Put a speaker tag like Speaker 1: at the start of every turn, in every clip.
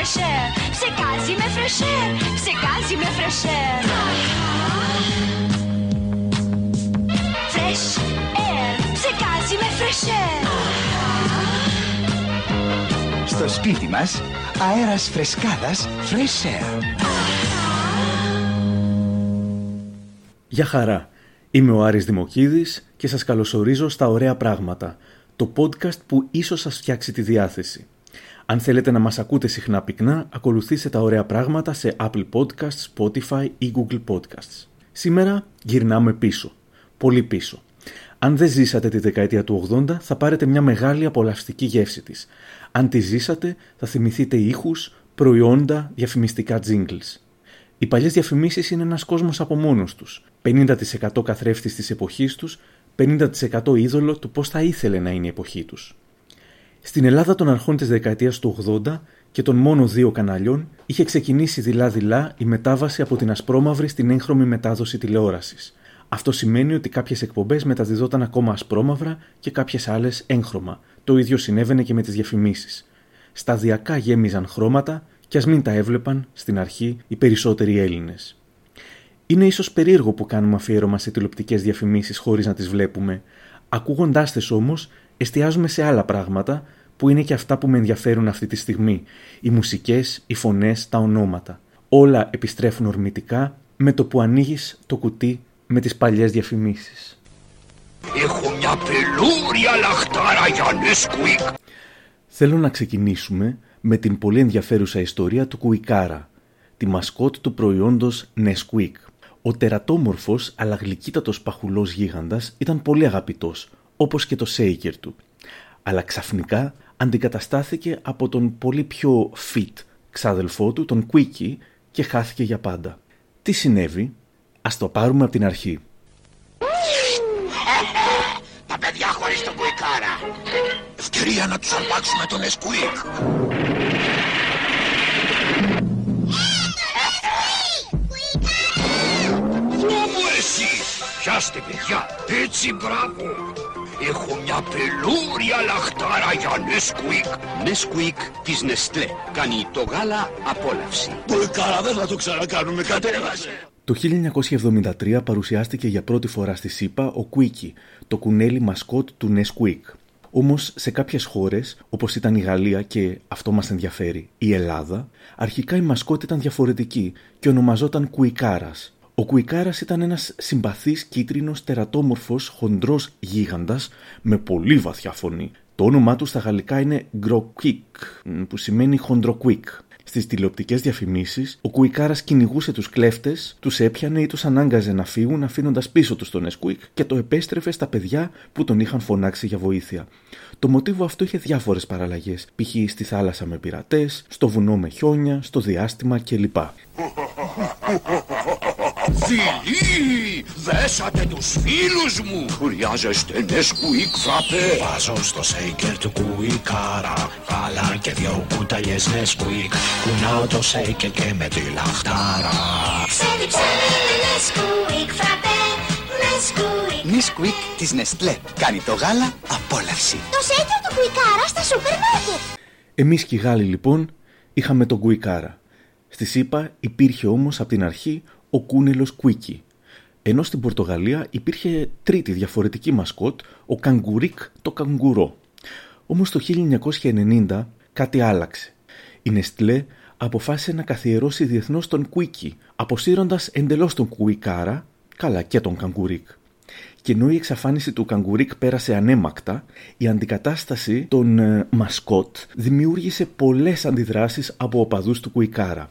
Speaker 1: fresh air. Ψεκάζει με fresh air. Ψεκάζει με fresh air. Fresh air. Ψεκάζει με fresh air.
Speaker 2: Στο σπίτι μας, αέρας φρεσκάδας Fresh Air.
Speaker 3: Γεια χαρά. Είμαι ο Άρης Δημοκίδης και σας καλωσορίζω στα Ωραία Πράγματα, το podcast που ίσως σας φτιάξει τη διάθεση. Αν θέλετε να μας ακούτε συχνά πυκνά, ακολουθήστε τα Ωραία Πράγματα σε Apple Podcasts, Spotify ή Google Podcasts. Σήμερα γυρνάμε πίσω. Πολύ πίσω. Αν δεν ζήσατε τη δεκαετία του 80, θα πάρετε μια μεγάλη απολαυστική γεύση της. Αν τη ζήσατε, θα θυμηθείτε ήχους, προϊόντα, διαφημιστικά jingles. Οι παλιές διαφημίσεις είναι ένας κόσμος από μόνος τους. 50% καθρέφτης της εποχής τους, 50% είδωλο του πώς θα ήθελε να είναι η εποχή τους. Στην Ελλάδα των αρχών της δεκαετίας του 80 και των μόνο δύο καναλιών είχε ξεκινήσει δειλά-δειλά η μετάβαση από την ασπρόμαυρη στην έγχρωμη μετάδοση τηλεόρασης. Αυτό σημαίνει ότι κάποιες εκπομπές μεταδιδόταν ακόμα ασπρόμαυρα και κάποιες άλλες έγχρωμα. Το ίδιο συνέβαινε και με τις διαφημίσεις. Σταδιακά γέμιζαν χρώματα και ας μην τα έβλεπαν στην αρχή οι περισσότεροι Έλληνες. Είναι ίσως περίεργο που κάνουμε αφιέρωμα σε τηλεοπτικές διαφημίσεις χωρίς να τις βλέπουμε. Ακούγοντάς τες όμως, εστιάζουμε σε άλλα πράγματα που είναι και αυτά που με ενδιαφέρουν αυτή τη στιγμή; Οι μουσικές, οι φωνές, τα ονόματα. Όλα επιστρέφουν ορμητικά με το που ανοίγεις το κουτί με τις παλιές διαφημίσεις.
Speaker 4: Έχω μια πελούρια λαχτάρα για Nesquik.
Speaker 3: Θέλω να ξεκινήσουμε με την πολύ ενδιαφέρουσα ιστορία του Κουικάρα, τη μασκότ του προϊόντος Nesquik. Ο τερατόμορφος αλλά γλυκύτατος παχουλός γίγαντας ήταν πολύ αγαπητός, όπως και το σέικερ του. Αλλά ξαφνικά αντικαταστάθηκε από τον πολύ πιο fit ξάδελφό του, τον Quickie, και χάθηκε για πάντα. Τι συνέβη, Ας το πάρουμε από την αρχή.
Speaker 4: Τα παιδιά χωρίς τον κουικάρα. Ευκαιρία να τους αρπάξουμε τον Εσκουίκ. Μπράβο εσύ! Πιάστε παιδιά, έτσι μπράβο. Έχω μια πελούρια λαχτάρα για Νεσκουίκ.
Speaker 5: Νεσκουίκ της Νεστλέ. Κάνει το γάλα απόλαυση.
Speaker 4: Κουικάρα δεν θα το ξανακάνουμε, κατέβασε.
Speaker 3: Το 1973 παρουσιάστηκε για πρώτη φορά στη ΣΥΠΑ ο Quickie, το κουνέλι μασκότ του Nesquik. Όμως σε κάποιες χώρες, όπως ήταν η Γαλλία και αυτό μας ενδιαφέρει, η Ελλάδα, αρχικά η μασκότ ήταν διαφορετική και ονομαζόταν Κουικάρα. Ο Κουικάρας ήταν ένας συμπαθής κίτρινος τερατόμορφος χοντρός γίγαντας με πολύ βαθιά φωνή. Το όνομά του στα γαλλικά είναι Γκροκίκ, που σημαίνει χοντροκουίκ. Στις τηλεοπτικές διαφημίσεις, ο Κουικάρας κυνηγούσε τους κλέφτες, τους έπιανε ή τους ανάγκαζε να φύγουν αφήνοντας πίσω τους τον Εσκουίκ και το επέστρεφε στα παιδιά που τον είχαν φωνάξει για βοήθεια. Το μοτίβο αυτό είχε διάφορες παραλλαγές, π.χ. στη θάλασσα με πειρατές, στο βουνό με χιόνια, στο διάστημα κλπ.
Speaker 4: Φιλί, δέσατε τους φίλους μου. Χρειάζεστε Νεσκουίκ φραπέ.
Speaker 6: Βάζω στο σέικερ του κουικάρα Γάλα και δυο κουταλιές Νεσκουίκ Κουνάω το σέικερ και με τη λαχτάρα
Speaker 1: Ξέρει ξέρει Νεσκουίκ φραπέ. Νεσκουίκ.
Speaker 2: Νεσκουίκ της Νεστλέ. Κάνει το γάλα απόλαυση.
Speaker 1: Το σέικερ του κουικάρα στα σούπερ μάρκετ.
Speaker 3: Εμείς και οι Γάλλοι λοιπόν είχαμε τον Κουικάρα. Στις ΗΠΑ υπήρχε όμως από την αρχή ο κούνελος Κουίκι. Ενώ στην Πορτογαλία υπήρχε τρίτη διαφορετική μασκότ, ο Καγκουρίκ το Καγκουρό. Όμως το 1990 κάτι άλλαξε. Η Νεστλέ αποφάσισε να καθιερώσει διεθνώς τον Κουίκι, αποσύροντας εντελώς τον Κουικάρα, καλά και τον Καγκουρίκ. Και ενώ η εξαφάνιση του Καγκουρίκ πέρασε ανέμακτα, η αντικατάσταση των ε, μασκότ δημιούργησε πολλές αντιδράσεις από οπαδούς του Κουικάρα.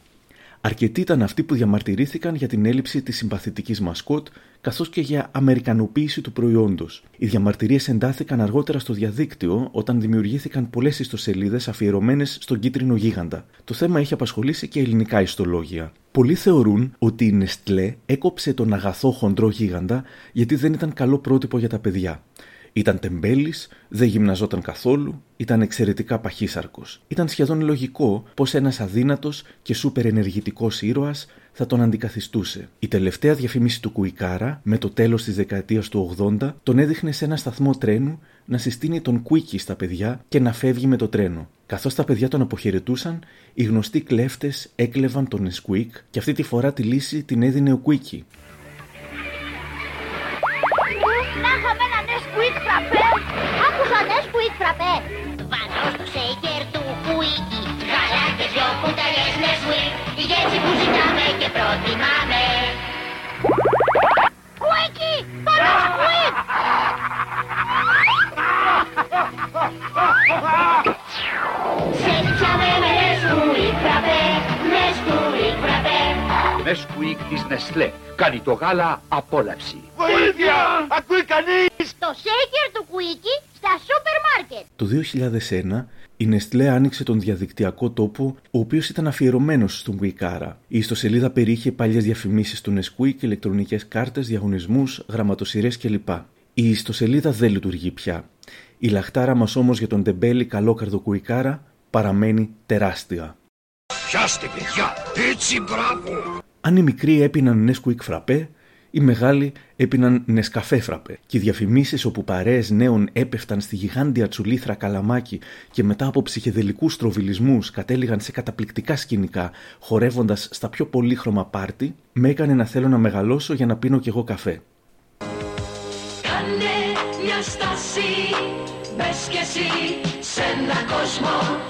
Speaker 3: Αρκετοί ήταν αυτοί που διαμαρτυρήθηκαν για την έλλειψη της συμπαθητικής μασκότ, καθώς και για αμερικανοποίηση του προϊόντος. Οι διαμαρτυρίες εντάθηκαν αργότερα στο διαδίκτυο, όταν δημιουργήθηκαν πολλές ιστοσελίδες αφιερωμένες στον κίτρινο γίγαντα. Το θέμα έχει απασχολήσει και ελληνικά ιστολόγια. Πολλοί θεωρούν ότι η Νεστλέ έκοψε τον αγαθό χοντρό γίγαντα γιατί δεν ήταν καλό πρότυπο για τα παιδιά. Ήταν τεμπέλης, δεν γυμναζόταν καθόλου, ήταν εξαιρετικά παχύσαρκος. Ήταν σχεδόν λογικό πως ένας αδύνατος και σούπερ ενεργητικός ήρωας θα τον αντικαθιστούσε. Η τελευταία διαφήμιση του Κουικάρα, με το τέλος της δεκαετίας του 80, τον έδειχνε σε ένα σταθμό τρένου να συστήνει τον Κουίκι στα παιδιά και να φεύγει με το τρένο. Καθώς τα παιδιά τον αποχαιρετούσαν, οι γνωστοί κλέφτες έκλεβαν τον Νεσκουίκ και αυτή τη φορά τη λύση την έδινε ο Κουίκι.
Speaker 1: Που ζητάμε και προτιμάμε. Κουίκι! Το Nesquik! Σε πιάμε με Nesquik φραπέ. Nesquik φραπέ.
Speaker 5: Nesquik της Nestlé. Κάνει το γάλα απόλαυση.
Speaker 4: Βοήθεια! Ακούει κανείς!
Speaker 1: Το shaker του κουίκι στα σούπερ μάρκετ.
Speaker 3: Το 2001 η Νεστλέ άνοιξε τον διαδικτυακό τόπο, ο οποίος ήταν αφιερωμένος στον Κουικάρα. Η ιστοσελίδα περιείχε παλιές διαφημίσεις του Nesquik, ηλεκτρονικές κάρτες, διαγωνισμούς, γραμματοσυρές κλπ. Η ιστοσελίδα δεν λειτουργεί πια. Η λαχτάρα μας όμως για τον τεμπέλη καλόκαρδο Κουικάρα παραμένει τεράστια.
Speaker 4: Πιάστε παιδιά! Έτσι μπράβο!
Speaker 3: Αν οι μικροί έπιναν Nesquik φραπέ, οι μεγάλοι έπιναν νεσκαφέ φραπέ. Και οι διαφημίσεις όπου παρέες νέων έπεφταν στη γιγάντια τσουλήθρα καλαμάκι και μετά από ψυχεδελικούς τροβιλισμού κατέληγαν σε καταπληκτικά σκηνικά, χορεύοντας στα πιο πολύχρωμα πάρτι, με έκανε να θέλω να μεγαλώσω για να πίνω κι εγώ καφέ.
Speaker 7: Κάνε μια στάση, μπες κι εσύ σε ένα κόσμο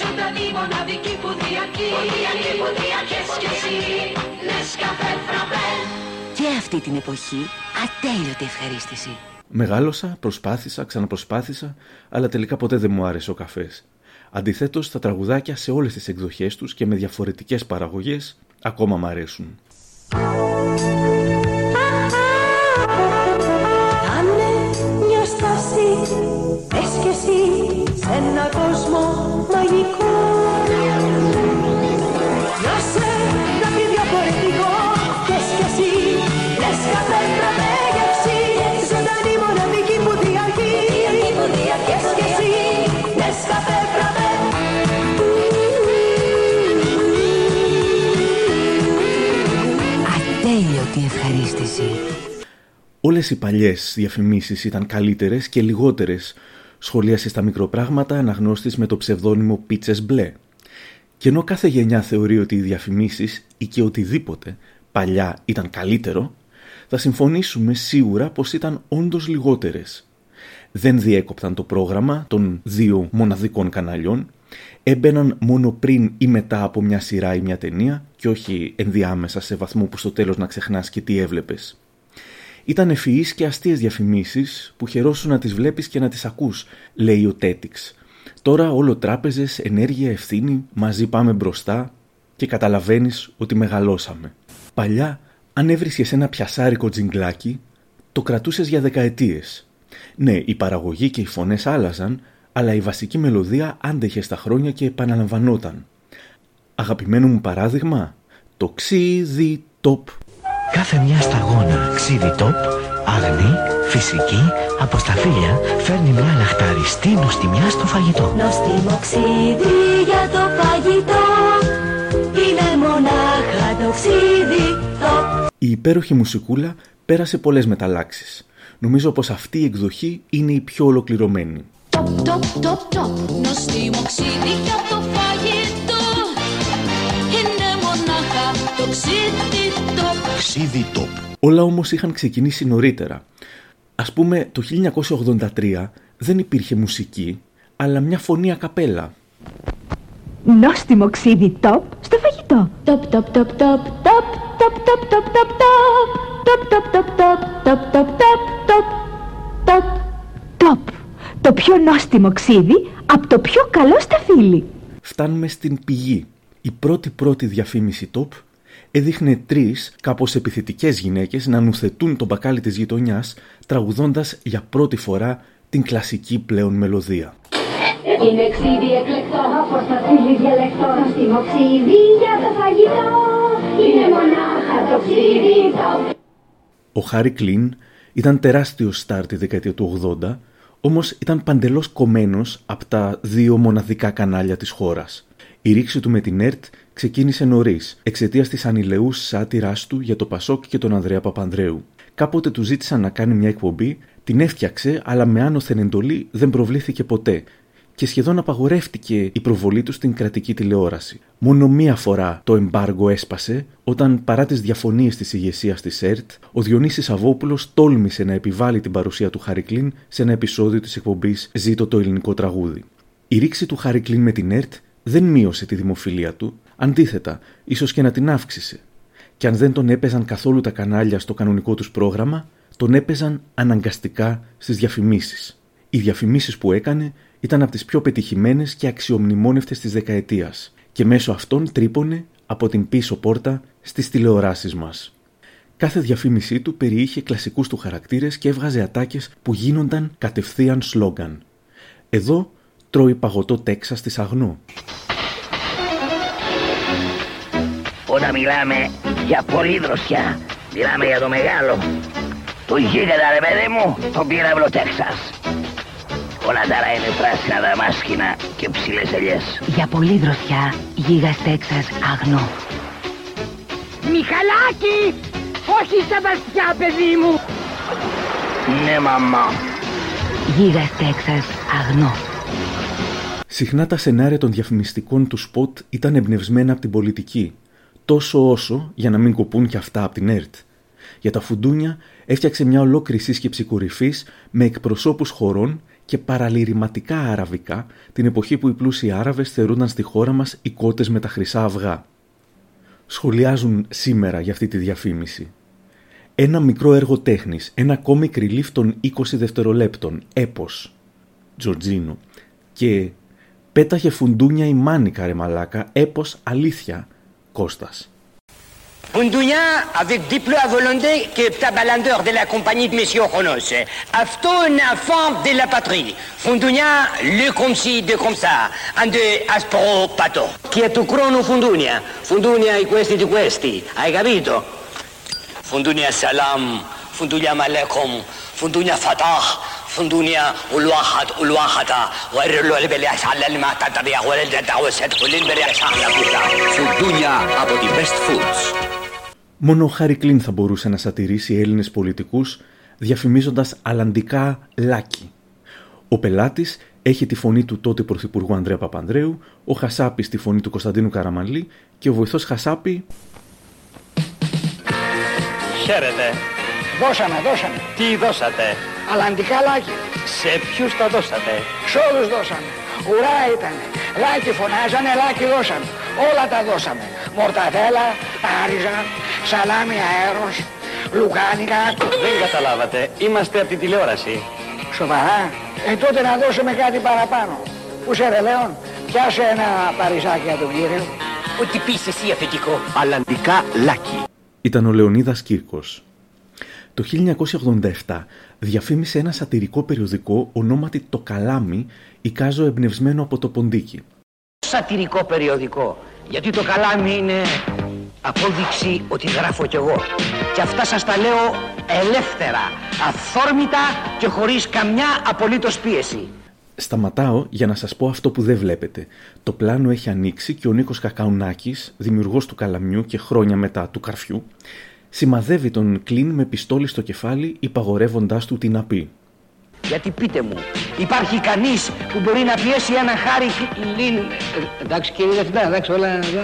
Speaker 7: ζωντανή μοναδική που διαρκεί Που διαρκεί, που διαρκεί Πιες κι εσύ Νεσκαφέ φραπέ
Speaker 8: Και αυτή την εποχή ατέλειωτη ευχαρίστηση.
Speaker 3: Μεγάλωσα, προσπάθησα, ξαναπροσπάθησα, αλλά τελικά ποτέ δεν μου άρεσε ο καφές. Αντιθέτως, τα τραγουδάκια σε όλες τις εκδοχές τους και με διαφορετικές παραγωγές ακόμα μ' αρέσουν. Όλες οι παλιές διαφημίσεις ήταν καλύτερες και λιγότερες, σχολίασες στα μικροπράγματα αναγνώστης με το ψευδόνυμο Πίτσες Μπλε. Και ενώ κάθε γενιά θεωρεί ότι οι διαφημίσεις ή και οτιδήποτε παλιά ήταν καλύτερο, θα συμφωνήσουμε σίγουρα πως ήταν όντως λιγότερες. Δεν διέκοπταν το πρόγραμμα των δύο μοναδικών καναλιών, έμπαιναν μόνο πριν ή μετά από μια σειρά ή μια ταινία και όχι ενδιάμεσα σε βαθμό που στο τέλος να ξεχνάς και τι έβλεπες. Ήταν ευφυείς και αστείες διαφημίσεις που χαιρόσουν να τις βλέπεις και να τις ακούς, λέει ο Τέτιξ. Τώρα όλο τράπεζες, ενέργεια, ευθύνη, μαζί πάμε μπροστά και καταλαβαίνεις ότι μεγαλώσαμε. Παλιά, αν έβρισκες ένα πιασάρικο τζιγκλάκι, το κρατούσες για δεκαετίες. Ναι, η παραγωγή και οι φωνές άλλαζαν, αλλά η βασική μελωδία άντεχε στα χρόνια και επαναλαμβανόταν. Αγαπημένο μου παράδειγμα, το ξύδι τοπ.
Speaker 6: Κάθε μια σταγόνα ξύδι τόπ, αγνή, φυσική, από στα φύλλα φέρνει μια λαχταριστή νοστιμιά στο φαγητό.
Speaker 7: Νόστιμο ξύδι για το φαγητό Είναι μονάχα το ξύδι το
Speaker 3: Η υπέροχη μουσικούλα πέρασε πολλές μεταλλάξεις. Νομίζω πως αυτή η εκδοχή είναι η πιο ολοκληρωμένη.
Speaker 7: Τοπ, τοπ, τοπ, τοπ Νοστιμο ξύδι για το φαγητό Είναι μονάχα το ξύδι το
Speaker 4: Ξύδι τοπ.
Speaker 3: Όλα όμως είχαν ξεκινήσει νωρίτερα. Ας πούμε το 1983 δεν υπήρχε μουσική, αλλά μια φωνή ακαπέλα.
Speaker 9: Νόστιμο ξύδι τόπ στο φαγητό.
Speaker 7: Τοπ, τοπ, τοπ, τοπ, τοπ
Speaker 9: Τόπ, τόπ, τόπ, τόπ, τόπ. Τόπ, τόπ, τόπ, τόπ, τόπ, τόπ, τόπ, τόπ. Τόπ. Τόπ. Το πιο νόστιμο ξύδι από το πιο καλό σταφύλι.
Speaker 3: Φτάνουμε στην πηγή. Η πρώτη πρώτη διαφήμιση top έδειχνε τρεις κάπως επιθετικές γυναίκες να νουθετούν τον μπακάλι της γειτονιάς τραγουδώντας για πρώτη φορά την κλασική πλέον μελωδία.
Speaker 1: Είναι ξύδι εκλεκτό, όπως το στείλει διαλεκτό. Νοστιμο ξύδι για το φαγητό. Είναι μονάχα το ξύδι το.
Speaker 3: Ο Χάρι Κλίν Ήταν τεράστιος στάρ τη δεκαετία του 80, όμως ήταν παντελώς κομμένος από τα δύο μοναδικά κανάλια της χώρας. Η ρήξη του με την ΕΡΤ ξεκίνησε νωρίς, εξαιτίας της ανηλεούς σάτυράς του για το Πασόκ και τον Ανδρέα Παπανδρέου. Κάποτε του ζήτησαν να κάνει μια εκπομπή, την έφτιαξε, αλλά με άνωθεν εντολή δεν προβλήθηκε ποτέ και σχεδόν απαγορεύτηκε η προβολή του στην κρατική τηλεόραση. Μόνο μία φορά το εμπάργο έσπασε όταν παρά τις διαφωνίες της ηγεσίας της ΕΡΤ, ο Διονύσης Αβόπουλος τόλμησε να επιβάλλει την παρουσία του Χαρικλίν σε ένα επεισόδιο της εκπομπής «Ζήτω το ελληνικό τραγούδι». Η ρήξη του Χάρρυ Κλυνν με την ΕΡΤ δεν μείωσε τη δημοφιλία του, αντίθετα, ίσως και να την αύξησε. Και αν δεν τον έπαιζαν καθόλου τα κανάλια στο κανονικό τους πρόγραμμα, τον έπαιζαν αναγκαστικά στις διαφημίσεις. Οι διαφημίσεις που έκανε ήταν από τις πιο πετυχημένες και αξιομνημόνευτες της δεκαετίας και μέσω αυτών τρύπωνε από την πίσω πόρτα στις τηλεοράσεις μας. Κάθε διαφήμισή του περιείχε κλασικούς του χαρακτήρες και έβγαζε ατάκες που γίνονταν κατευθείαν σλόγκαν. Εδώ τρώει παγωτό Τέξας στη Σαγνό.
Speaker 10: Όταν μιλάμε για πολύ δροσιά, μιλάμε για το μεγάλο. Το γίγαντα ρε παιδί μου, το πύραυλο Τέξας. Όλα τα άλλα είναι πράσινα δαμάσκηνα και ψηλές ελιές.
Speaker 8: Για πολύ δροσιά, γίγας Τέξας αγνό.
Speaker 11: Μιχαλάκη! Όχι Σαβαστιά, παιδί μου!
Speaker 10: Ναι, μαμά.
Speaker 8: Γίγας Τέξας αγνό.
Speaker 3: Συχνά τα σενάρια των διαφημιστικών του σποτ ήταν εμπνευσμένα από την πολιτική, τόσο όσο για να μην κοπούν και αυτά από την ΕΡΤ. Για τα φουντούνια έφτιαξε μια ολόκληρη σύσκεψη κορυφής με εκπροσώπους χωρών και παραλυρηματικά αραβικά την εποχή που οι πλούσιοι Άραβες θεωρούνταν στη χώρα μας οι κότες με τα χρυσά αυγά. Σχολιάζουν σήμερα για αυτή τη διαφήμιση. Ένα μικρό έργο τέχνης, ένα κόμικ relief των 20 δευτερολέπτων, έπος, Τζορτζίνο, και πέταχε φουντούνια η μάνη καρεμαλάκα μαλάκα, έπως αλήθεια, Κώστας.
Speaker 12: Φουντούνια avec des pleurs και τα μπαλαντέρ de la compagnie de Monsieur Ronos. Αυτό είναι enfant de la patrie. Φουντούνια, le comme ci, de comme ça, un de aspro pato. Και του χρόνου φουντούνια, φουντούνια οι questi di questi, hai capito? Φουντούνια Σαλάμ, φουντούνια malekom, φουντούνια fatah, fatah. فندونيا والواحد والواحدة وقرلوا اللي بلي على اللي ما تتبع ولا اللي دعوة سد ولين بلي شعلا
Speaker 5: Φουντούνια από τη Best Foods.
Speaker 3: Μόνο ο Χάρη Κλίν θα μπορούσε να σατηρήσει Έλληνες πολιτικούς διαφημίζοντας αλλαντικά λάκι. Ο πελάτης έχει τη φωνή του τότε Πρωθυπουργού Ανδρέα Παπανδρέου, ο Χασάπης τη φωνή του Κωνσταντίνου Καραμαλή και ο βοηθός Χασάπη
Speaker 13: Χαίρετε.
Speaker 11: Δώσαμε, δώσαμε.
Speaker 13: Τι δώσατε.
Speaker 11: Αλλαντικά λάκι.
Speaker 13: Σε ποιους τα δώσατε;
Speaker 11: Σ' όλους δώσαμε. Ουρά ήταν. Λάκι φωνάζανε, λάκι δώσαμε. Όλα τα δώσαμε. Μορταδέλα, άριζα, σαλάμι αέρος, λουκάνικα.
Speaker 13: Δεν καταλάβατε. Είμαστε από τη τηλεόραση.
Speaker 11: Σοβαρά. Ε, τότε να δώσουμε κάτι παραπάνω. Πού σε ρε Λέων, πιάσε ένα παρισάκι για τον κύριο.
Speaker 12: Ό,τι πεις εσύ αφεντικό.
Speaker 5: Αλλαντικά λάκι.
Speaker 3: ήταν ο Λεωνίδας Κύρκος. Το 1987 διαφήμισε ένα σατυρικό περιοδικό ονόματι «Το Καλάμι», εικάζω εμπνευσμένο από το Ποντίκι.
Speaker 10: Σατυρικό περιοδικό. Γιατί το καλάμι είναι απόδειξη ότι γράφω κι εγώ. Και αυτά σας τα λέω ελεύθερα, αυθόρμητα και χωρίς καμιά απολύτως πίεση.
Speaker 3: Σταματάω για να σας πω αυτό που δεν βλέπετε. Το πλάνο έχει ανοίξει και ο Νίκος Κακαουνάκης, δημιουργός του Καλαμιού και χρόνια μετά του Καρφιού, σημαδεύει τον Κλίν με πιστόλι στο κεφάλι υπαγορεύοντάς του τι να πει.
Speaker 10: Γιατί πείτε μου, υπάρχει κανείς που μπορεί να πιέσει ένα χάρη λίν... Ε, εντάξει κύριε Δευτέρα, εντάξει όλα εδώ.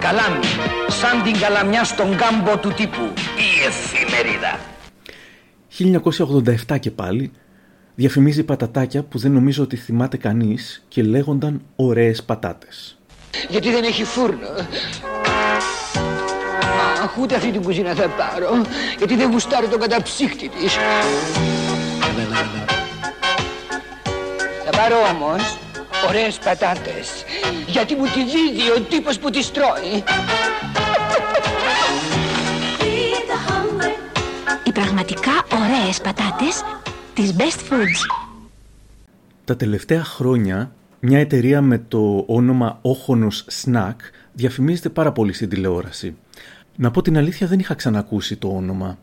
Speaker 10: Καλάμι, σαν την καλαμιά στον κάμπο του τύπου. Η εφημερίδα.
Speaker 3: 1987 και πάλι διαφημίζει πατατάκια που δεν νομίζω ότι θυμάται κανείς και λέγονταν ωραίες πατάτες.
Speaker 11: Γιατί δεν έχει φούρνο. Αχ, ούτε αυτή την κουζίνα θα πάρω, γιατί δεν γουστάρει τον καταψύκτη της. Θα πάρω όμως ωραίες πατάτες, γιατί μου τη δίδει ο τύπος που τις τρώει.
Speaker 9: Οι πραγματικά ωραίες πατάτες της Best Foods.
Speaker 3: Τα τελευταία χρόνια μια εταιρεία με το όνομα Όχονος Snack διαφημίζεται πάρα πολύ στην τηλεόραση. Να πω την αλήθεια δεν είχα ξανακούσει το όνομα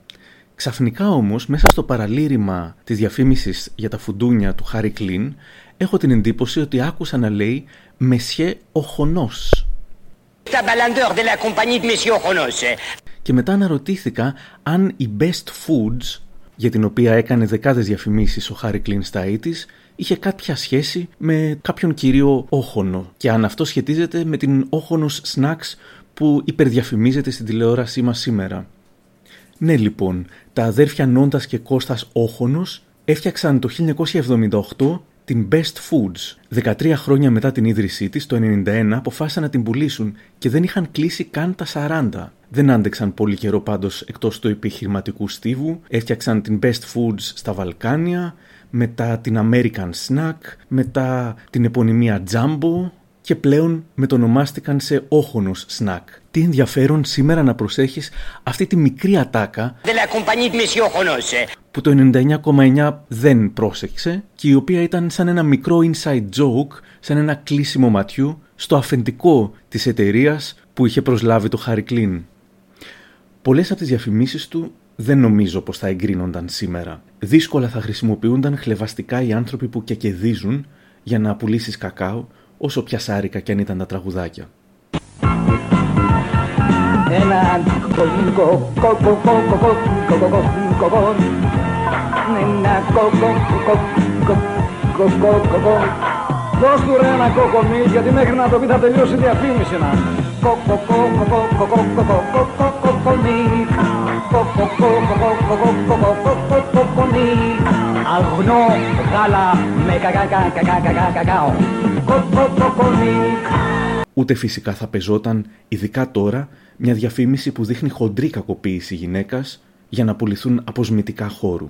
Speaker 3: Ξαφνικά όμως, μέσα στο παραλήρημα της διαφήμισης για τα φουντούνια του Χάρι Κλίν, έχω την εντύπωση ότι άκουσα να λέει «Μεσιέ ο Χωνός».
Speaker 12: Τα balandeur de la compagnie de Monsieur Ronos.
Speaker 3: Και μετά αναρωτήθηκα αν η Best Foods, για την οποία έκανε δεκάδες διαφημίσεις ο Χάρι Κλίν στα της, είχε κάποια σχέση με κάποιον κύριο όχονο και αν αυτό σχετίζεται με την όχονος snacks που υπερδιαφημίζεται στην τηλεόρασή μας σήμερα. Ναι λοιπόν, τα αδέρφια Νόντας και Κώστας Όχονος έφτιαξαν το 1978 την Best Foods. 13 χρόνια μετά την ίδρυσή της, το 1991, αποφάσισαν να την πουλήσουν και δεν είχαν κλείσει καν τα 40. Δεν άντεξαν πολύ καιρό πάντως εκτός του επιχειρηματικού στίβου, έφτιαξαν την Best Foods στα Βαλκάνια, μετά την American Snack, μετά την επωνυμία Jumbo και πλέον μετονομάστηκαν σε όχονος snack. Τι ενδιαφέρον σήμερα να προσέχεις αυτή τη μικρή ατάκα
Speaker 12: De la compagnie de Monsieur Ronos.
Speaker 3: που το 99,9 δεν πρόσεξε και η οποία ήταν σαν ένα μικρό inside joke, σαν ένα κλείσιμο ματιού στο αφεντικό της εταιρείας που είχε προσλάβει το Harry Κλίν. Πολλές από τις διαφημίσεις του δεν νομίζω πως θα εγκρίνονταν σήμερα. Δύσκολα θα χρησιμοποιούνταν χλεβαστικά οι άνθρωποι που κεκεδίζουν για να πουλήσεις κακάο, όσο πιασάρικα κι αν ήταν τα τραγουδάκια.
Speaker 11: Ένα κοκκινικό κοκκο κοκκο κοκκο κοκκο Ένα κοκκο κοκκο κοκκο κοκκο Δώσ' του ρε ένα κοκκομί γιατί μέχρι να το πει θα τελειώσει η διαφήμιση να Κοκκο κοκκο κοκκο κοκκο κοκκο κοκκομί Κοκκο κοκκο κοκκο κοκκο κοκκομί Αγνό γάλα με κακα κακα κακα κακάο Κοκκο κοκκομί
Speaker 3: Ούτε φυσικά θα πεζόταν, ειδικά τώρα, μια διαφήμιση που δείχνει χοντρή κακοποίηση γυναίκας για να πουληθούν αποσμητικά χώρου.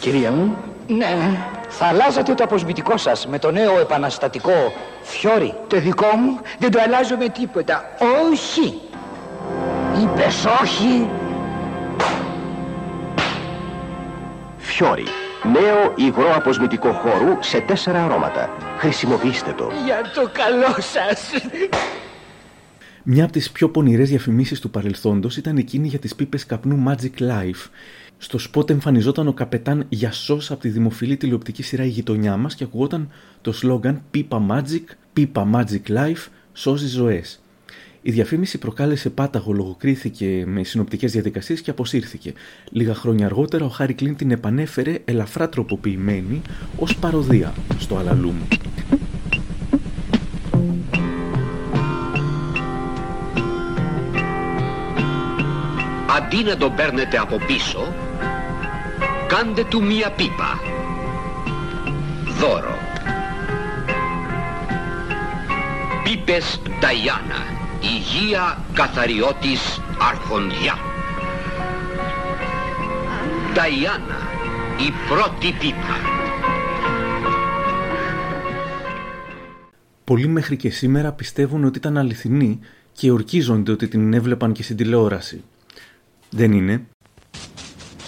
Speaker 10: Κυρία μου, ναι, θα αλλάζατε το αποσμητικό σας με το νέο επαναστατικό φιόρι;
Speaker 11: Το δικό μου δεν το αλλάζω με τίποτα. Όχι. Είπες όχι.
Speaker 14: Φιόρι. Νέο υγρό αποσμητικό χώρου σε τέσσερα αρώματα. Χρησιμοποιήστε το.
Speaker 11: Για το καλό σας.
Speaker 3: Μια από τις πιο πονηρές διαφημίσεις του παρελθόντος ήταν εκείνη για τις πίπες καπνού Magic Life. Στο σποτ εμφανιζόταν ο καπετάν Γιασός από τη δημοφιλή τηλεοπτική σειρά «Η γειτονιά μας» και ακουγόταν το σλόγκαν «Πίπα Magic, Πίπα Magic Life, σώζει ζωές». Η διαφήμιση προκάλεσε πάταγο, λογοκρίθηκε με συνοπτικές διαδικασίες και αποσύρθηκε. Λίγα χρόνια αργότερα ο Χάρι Κλίν την επανέφερε ελαφρά τροποποιημένη ως παροδία στο Αλαλούμ.
Speaker 5: Αντί να τον παίρνετε από πίσω, κάντε του μία πίπα. Δώρο. Πίπες Νταϊάννα. Υγεία καθαριώτης αρχοντιά. Νταϊάννα. Η πρώτη πίπα.
Speaker 3: Πολλοί μέχρι και σήμερα πιστεύουν ότι ήταν αληθινή και ορκίζονται ότι την έβλεπαν και στην τηλεόραση. Δεν είναι.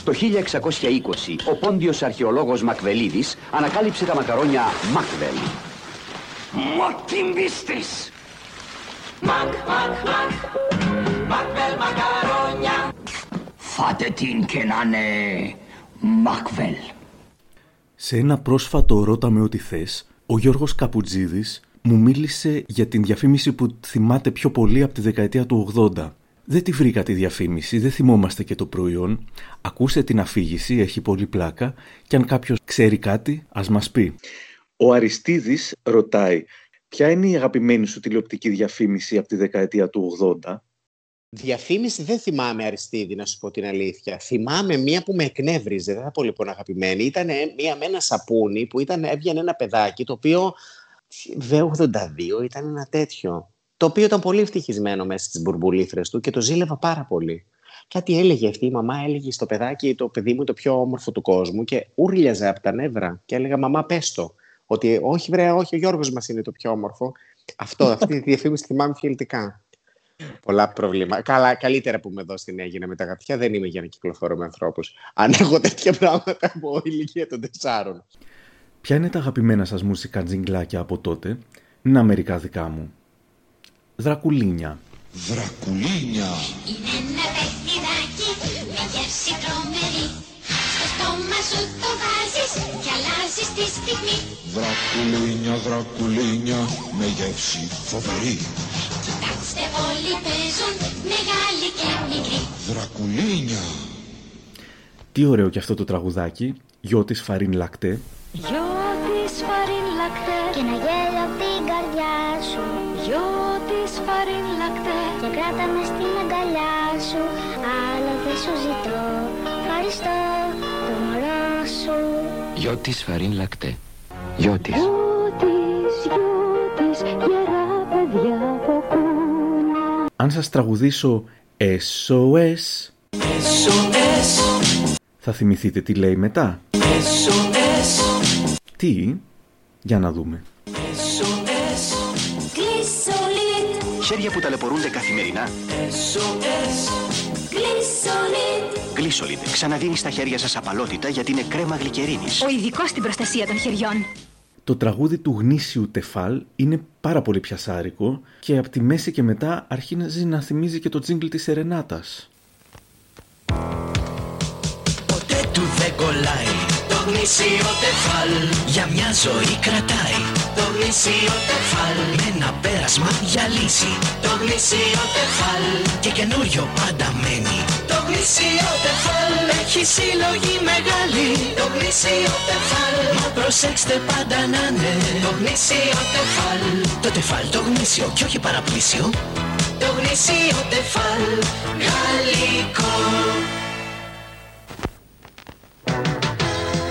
Speaker 14: Το 1620 ο πόντιος αρχαιολόγος Μακβελίδης ανακάλυψε τα μακαρόνια Μακβελ.
Speaker 4: Μα τι μπίστες!
Speaker 7: Μακ, μακ, μακ, μακβέλ μακαρόνια.
Speaker 4: Φάτε την και να είναι Μακβέλ.
Speaker 3: Σε ένα πρόσφατο «Ρώτα με ό,τι θες», ο Γιώργος Καπουτζίδης μου μίλησε για την διαφήμιση που θυμάται πιο πολύ από τη δεκαετία του 80. Δεν τη βρήκα τη διαφήμιση, δεν θυμόμαστε και το προϊόν. Ακούσε την αφήγηση, έχει πολύ πλάκα και αν κάποιος ξέρει κάτι, ας μας πει. Ο Αριστίδης ρωτάει, ποια είναι η αγαπημένη σου τηλεοπτική διαφήμιση από τη δεκαετία του 80?
Speaker 15: Διαφήμιση δεν θυμάμαι Αριστίδη, να σου πω την αλήθεια. Θυμάμαι μία που με εκνεύριζε, δεν θα πω λοιπόν αγαπημένη. Ήταν μία με ένα σαπούνι που ήταν, έβγαινε ένα παιδάκι το οποίο V82 ήταν ένα τέτοιο. Το οποίο ήταν πολύ ευτυχισμένο μέσα στις μπουρμπουλήθρες του και το ζήλευα πάρα πολύ. Κάτι έλεγε αυτή η μαμά, έλεγε στο παιδάκι το παιδί μου το πιο όμορφο του κόσμου και ούρλιαζε από τα νεύρα και έλεγα μαμά πες το. Ότι όχι βρε, όχι ο Γιώργος μας είναι το πιο όμορφο. Αυτό, αυτή τη διαφήμιση θυμάμαι φιλτικά. Πολλά προβλήματα. Καλά, καλύτερα που με εδώ στην έγινε με τα γατιά. Δεν είμαι για να κυκλοφορώ με ανθρώπους. Αν έχω τέτοια πράγματα από ηλικία των τεσσάρων.
Speaker 3: Ποια είναι τα αγαπημένα σας μουσικά τζιγκλάκια από τότε; Να μερικά δικά μου. Δρακουλίνια.
Speaker 4: Δρακουλίνια.
Speaker 7: Είναι ένα παιδί
Speaker 1: γεύση τρομερή Στο στόμα σου το βάζεις και αλλάζεις τη στιγμή.
Speaker 4: Δρακουλίνια, δρακουλίνια, με γεύση φοβερή.
Speaker 1: Κοιτάξτε όλοι παίζουν, μεγάλοι και μικροί.
Speaker 4: Δρακουλίνια.
Speaker 3: Τι ωραίο και αυτό το τραγουδάκι, γιο της Φαρίν Λακτέ,
Speaker 9: Γιο της φαρίν λακτέ.
Speaker 1: Και ένα γέλιο απ' την καρδιά σου.
Speaker 9: Γιο της φαρίν λακτέ.
Speaker 1: Και κράτα μες στην αγκαλιά σου. Άλλο δεν σου ζητώ
Speaker 5: Γιο της Φαρίν Λακτέ. Γιο της.
Speaker 9: Γιο της, γιο της Γερά παιδιά από κούνα
Speaker 3: Αν σας τραγουδήσω SOS, θα θυμηθείτε τι λέει μετά; Τι, για να δούμε.
Speaker 1: Γλυσολίτ,
Speaker 14: Χέρια που ταλαιπωρούνται καθημερινά.
Speaker 1: γλυσολίτ
Speaker 14: Γλίσολιντ. Ξαναδίνεις στα χέρια σας απαλότητα γιατί είναι κρέμα γλυκερίνης.
Speaker 9: Ο ειδικός στην προστασία των χεριών
Speaker 3: Το τραγούδι του γνήσιου Τεφάλ είναι πάρα πολύ πιασάρικο και από τη μέση και μετά αρχίζει να θυμίζει και το τζίγκλ της Σερενάτας.
Speaker 6: Ποτέ του δεν κολλάει Το γνήσιο τεφάλ Για μια ζωή κρατάει Το γνήσιο τεφάλ Με ένα πέρασμα για λύση Το γνήσιο τεφάλ Και καινούριο πάντα μένει Το γνήσιο τεφάλ Έχει συλλογή μεγάλη. Το γνήσιο τεφάλ Μα προσέξτε πάντα να είναι. Το γνήσιο τεφάλ Το τεφάλ το γνήσιο και όχι παραπλήσιο. Το γνήσιο τεφάλ Γαλλικό.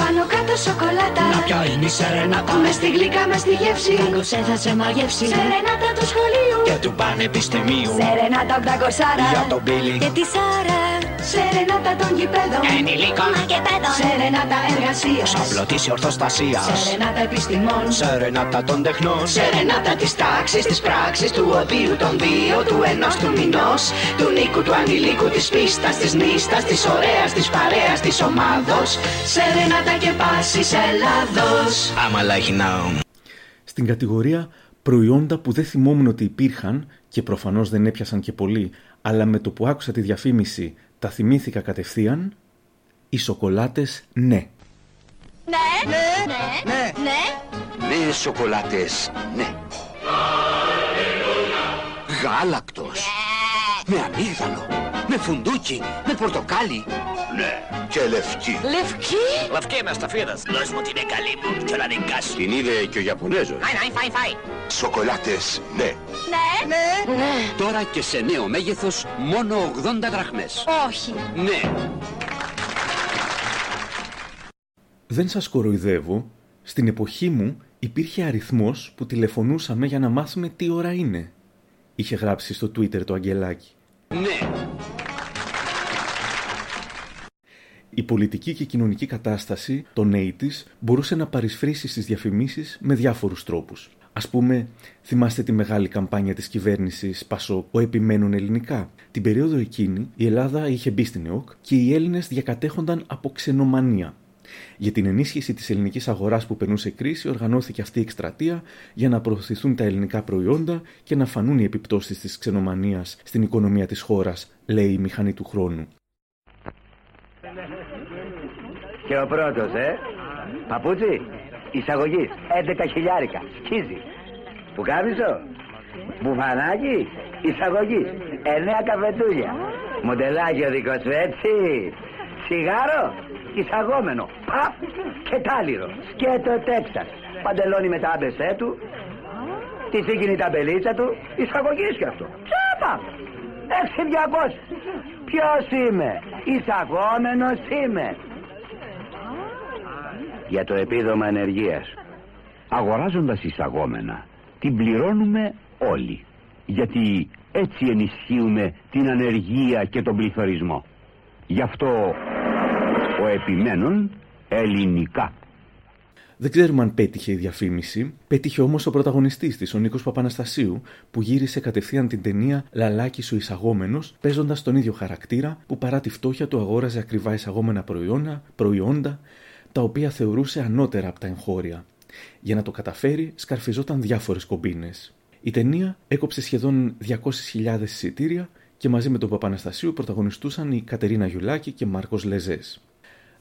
Speaker 9: Πάνω κάτω σοκολάτα.
Speaker 6: Να ποια είναι η σερενάτα
Speaker 9: Με στη γλυκά με στη γεύση.
Speaker 6: Τάγκωσε θα σε μαγεύσει.
Speaker 9: Σερενάτα του σχολείου.
Speaker 6: Και του πανεπιστημίου.
Speaker 9: Σερενάτα 800
Speaker 6: Για τον Μπίλι
Speaker 9: Και τη Σάρα Σερενάτα των γηπέδων.
Speaker 6: Ενηλίκων.
Speaker 9: Μα και παιδών Σερενάτα εργασίας.
Speaker 6: Σαπλωτής ορθοστασίας.
Speaker 9: Σερενάτα επιστημών.
Speaker 6: Σερενάτα των τεχνών.
Speaker 9: Σερενάτα της τάξης, της πράξης, του οδείου των δύο, του ενός του μηνός, του νίκου, του ανηλίκου, της πίστας, της νύστας, της ωραίας, της παρέας, της ομάδος. Σερενάτα και πάσης Ελλάδος.
Speaker 6: I'm like now
Speaker 3: Στην κατηγορία προϊόντα που δεν θυμόμουν ότι υπήρχαν και προφανώς δεν έπιασαν και πολύ, αλλά με το που άκουσα τη διαφήμιση τα θυμήθηκα κατευθείαν, οι σοκολάτες ναι.
Speaker 1: Ναι, ναι, ναι, ναι
Speaker 5: Νέες σοκολάτες, ναι. Γάλακτος. Με αμύγδαλο. Με φουντούκι. Με πορτοκάλι.
Speaker 4: Ναι, και λευκή.
Speaker 1: Λευκή;
Speaker 6: Λευκή μες σταφίδας Δώσ' μου την καλή μου και να την κάσω
Speaker 4: Την είδε και ο Ιαπωνέζος.
Speaker 1: Φάει, φάει, φάει, φάει
Speaker 4: Σοκολάτες, ναι.
Speaker 1: Ναι, ναι, ναι
Speaker 5: Τώρα και σε νέο μέγεθος μόνο 80 δραχμές.
Speaker 1: Όχι
Speaker 5: Ναι.
Speaker 3: Δεν σας κοροϊδεύω, στην εποχή μου υπήρχε αριθμός που τηλεφωνούσαμε για να μάθουμε τι ώρα είναι. Είχε γράψει στο Twitter το Αγγελάκι.
Speaker 5: Ναι.
Speaker 3: Η πολιτική και κοινωνική κατάσταση των 80's μπορούσε να παρισφρήσει στις διαφημίσεις με διάφορους τρόπους. Ας πούμε, θυμάστε τη μεγάλη καμπάνια της κυβέρνησης Πασό, ο επιμένουν ελληνικά. Την περίοδο εκείνη η Ελλάδα είχε μπει στην ΕΟΚ και οι Έλληνες διακατέχονταν από ξενομανία. Για την ενίσχυση της ελληνικής αγοράς που περνούσε κρίση οργανώθηκε αυτή η εκστρατεία για να προωθηθούν τα ελληνικά προϊόντα και να φανούν οι επιπτώσεις της ξενομανίας στην οικονομία της χώρας, λέει η μηχανή του χρόνου.
Speaker 16: Και ο πρώτος, ε; Παπούτσι, εισαγωγής, 11 χιλιάρικα, σκίζει. Πουκάμισο, μπουφανάκι, εισαγωγής, 9 καφετούλια. Μοντελάκι ο δικός σου, έτσι. Σιγάρο, εισαγόμενο, παπ και τάλιρο. Σκέτο Τέξας, παντελόνι με τα άμπεσέ του, τη σύγκινη ταμπελίτσα του, εισαγωγής και αυτό. Τσάπα, 6.200. Ποιος είμαι, εισαγόμενος είμαι. Για το επίδομα ανεργίας.
Speaker 17: Αγοράζοντας εισαγόμενα, την πληρώνουμε όλοι. Γιατί έτσι ενισχύουμε την ανεργία και τον πληθωρισμό. Γι' αυτό ο επιμένων ελληνικά.
Speaker 3: Δεν ξέρουμε αν πέτυχε η διαφήμιση. Πέτυχε όμως ο πρωταγωνιστής της, ο Νίκος Παπαναστασίου, που γύρισε κατευθείαν την ταινία Λαλάκι ο εισαγόμενος, παίζοντας τον ίδιο χαρακτήρα που παρά τη φτώχεια του αγόραζε ακριβά εισαγόμενα προϊόντα, προϊόντα τα οποία θεωρούσε ανώτερα από τα εγχώρια. Για να το καταφέρει, σκαρφιζόταν διάφορες κομπίνες. Η ταινία έκοψε σχεδόν 200.000 εισιτήρια και μαζί με τον Παπαναστασίου πρωταγωνιστούσαν η Κατερίνα Γιουλάκη και Μάρκος Λεζές.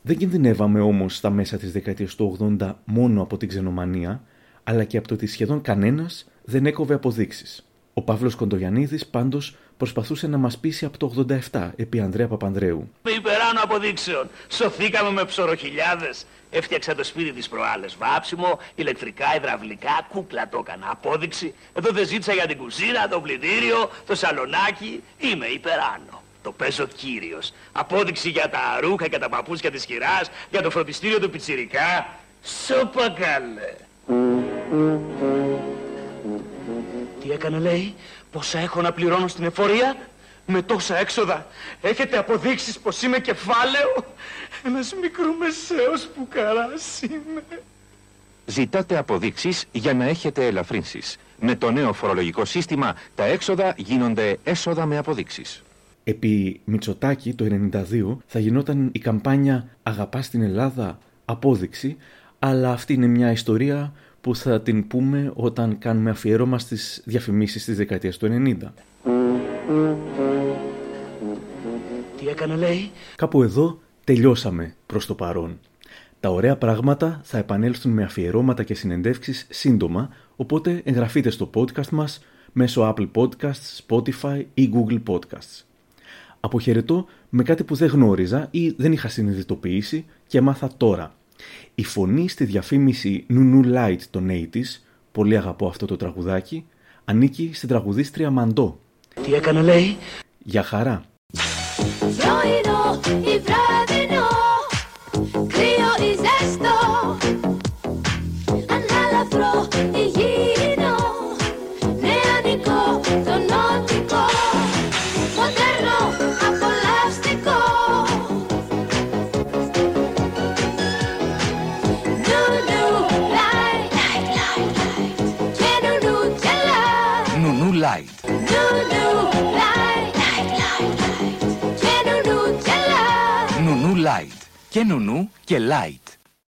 Speaker 3: Δεν κινδυνεύαμε όμως στα μέσα της δεκαετίας του 80 μόνο από την ξενομανία, αλλά και από το ότι σχεδόν κανένας δεν έκοβε αποδείξεις. Ο Παύλος Κοντογιαννίδης πάντως προσπαθούσε να μας πείσει από το 87 επί Ανδρέα Παπανδρέου.
Speaker 18: Με υπεράνω αποδείξεων. Σωθήκαμε με ψωροχιλιάδες. Έφτιαξα το σπίτι της προάλλες. Βάψιμο, ηλεκτρικά, υδραυλικά, κούκλα το έκανα. Απόδειξη. Εδώ δεν ζήτησα για την κουζίνα, το πλυντήριο, το σαλονάκι. Είμαι υπεράνω. Το παίζω κύριος. Απόδειξη για τα ρούχα και τα παπούτσια της χειράς, για το φροντιστήριο του πιτσιρικά. Σώπα καλέ. Τι έκανε λέει, πόσα έχω να πληρώνω στην εφορία, με τόσα έξοδα. Έχετε αποδείξεις πως είμαι κεφάλαιο, ένας μικρομεσαίος που καράς είμαι.
Speaker 19: Ζητάτε αποδείξεις για να έχετε ελαφρύνσεις. Με το νέο φορολογικό σύστημα τα έξοδα γίνονται έσοδα με αποδείξεις.
Speaker 3: Επί Μητσοτάκη το 92 θα γινόταν η καμπάνια «Αγαπάς την Ελλάδα» απόδειξη, αλλά αυτή είναι μια ιστορία που θα την πούμε όταν κάνουμε αφιέρωμα στις διαφημίσεις της δεκαετίας του 90.
Speaker 18: Τι έκανε λέει,
Speaker 3: Κάπου εδώ τελειώσαμε προς το παρόν. Τα ωραία πράγματα θα επανέλθουν με αφιερώματα και συνεντεύξεις σύντομα, οπότε εγγραφείτε στο podcast μας μέσω Apple Podcasts, Spotify ή Google Podcasts. Αποχαιρετώ με κάτι που δεν γνώριζα ή δεν είχα συνειδητοποιήσει και έμαθα τώρα. Η φωνή στη διαφήμιση Nunu Light των 80's, πολύ αγαπώ αυτό το τραγουδάκι, ανήκει στην τραγουδίστρια Μαντό.
Speaker 18: τι έκανε λέει;
Speaker 3: Για χαρά.
Speaker 7: Πρωινό ή βραδινό, light, και νουνου και light.
Speaker 19: Νουνού Light. Και νουνού και Light.